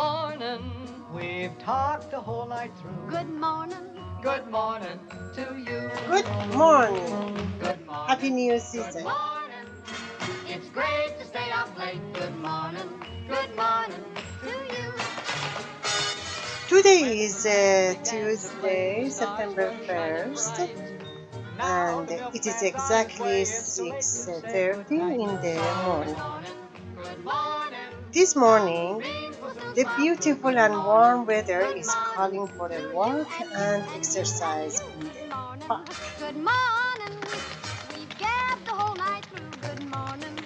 morning. We've talked the whole night through. Good morning. Good morning to you. Good morning. Good morning. Happy New Good Season. morning. It's great to stay up late. Good morning. Good morning to you. Today is uh, Tuesday, September 1st, and it is exactly 6.30 in the morning. This morning, the beautiful and warm weather is calling for a walk and exercise in the park. Good morning. We've gabbed the whole night through. Good morning.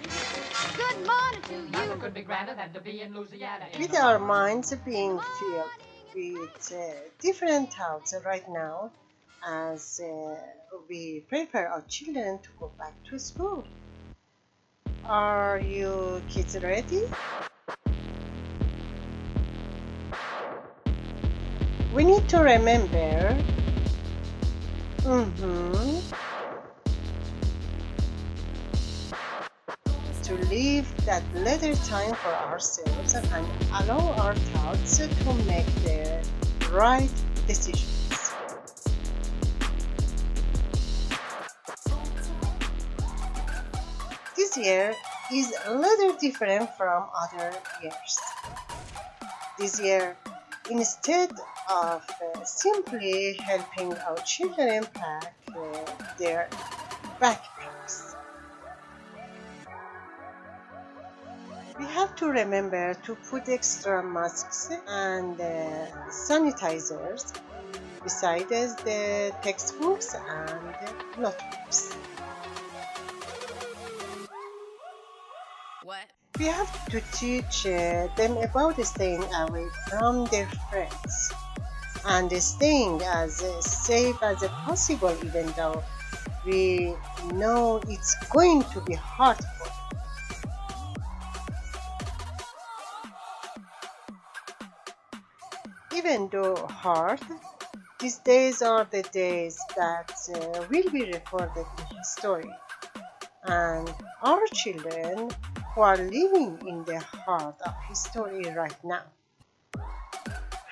Good morning to Nothing could be grander than to be in Louisiana. With our minds being filled with uh, different thoughts right now as uh, we prepare our children to go back to school. Are you kids ready? We need to remember mhm, to leave that little time for ourselves and allow our thoughts to make the right decisions. This year is a little different from other years. This year, instead of uh, simply helping our children pack uh, their backpacks, we have to remember to put extra masks and uh, sanitizers besides the textbooks and notebooks. We have to teach uh, them about staying away from their friends and staying as uh, safe as possible, even though we know it's going to be hard. Even though hard, these days are the days that uh, will be recorded in history. And our children who are living in the heart of history right now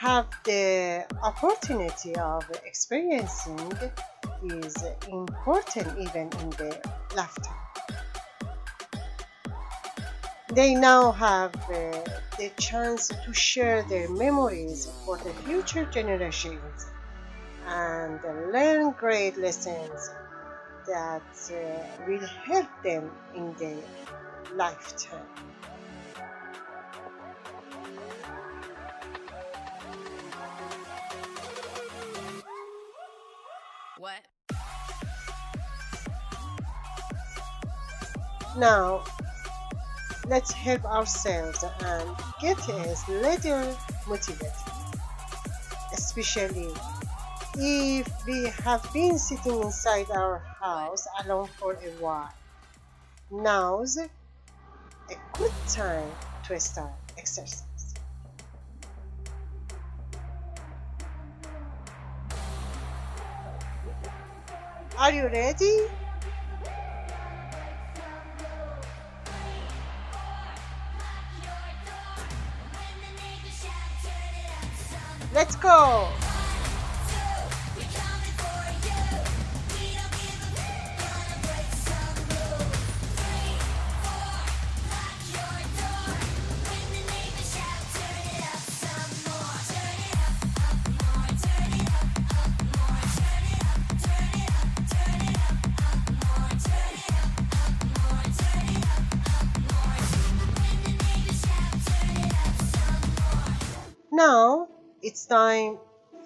have the opportunity of experiencing is important even in their lifetime. They now have uh, the chance to share their memories for the future generations and learn great lessons that uh, will help them in their lifetime. What? Now, let's help ourselves and get us little motivated, especially if we have been sitting inside our house alone for a while. Now's a good time to start exercise. Are you ready? Let's go! Now it's time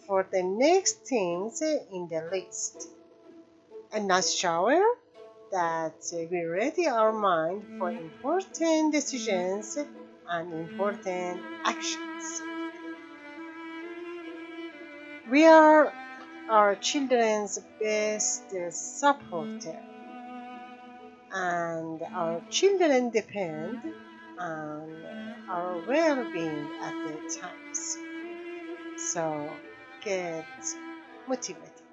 for the next things in the list. A nice shower that will ready our mind for important decisions and important actions. We are our children's best supporter, and our children depend on our well-being at the times. So get motivated.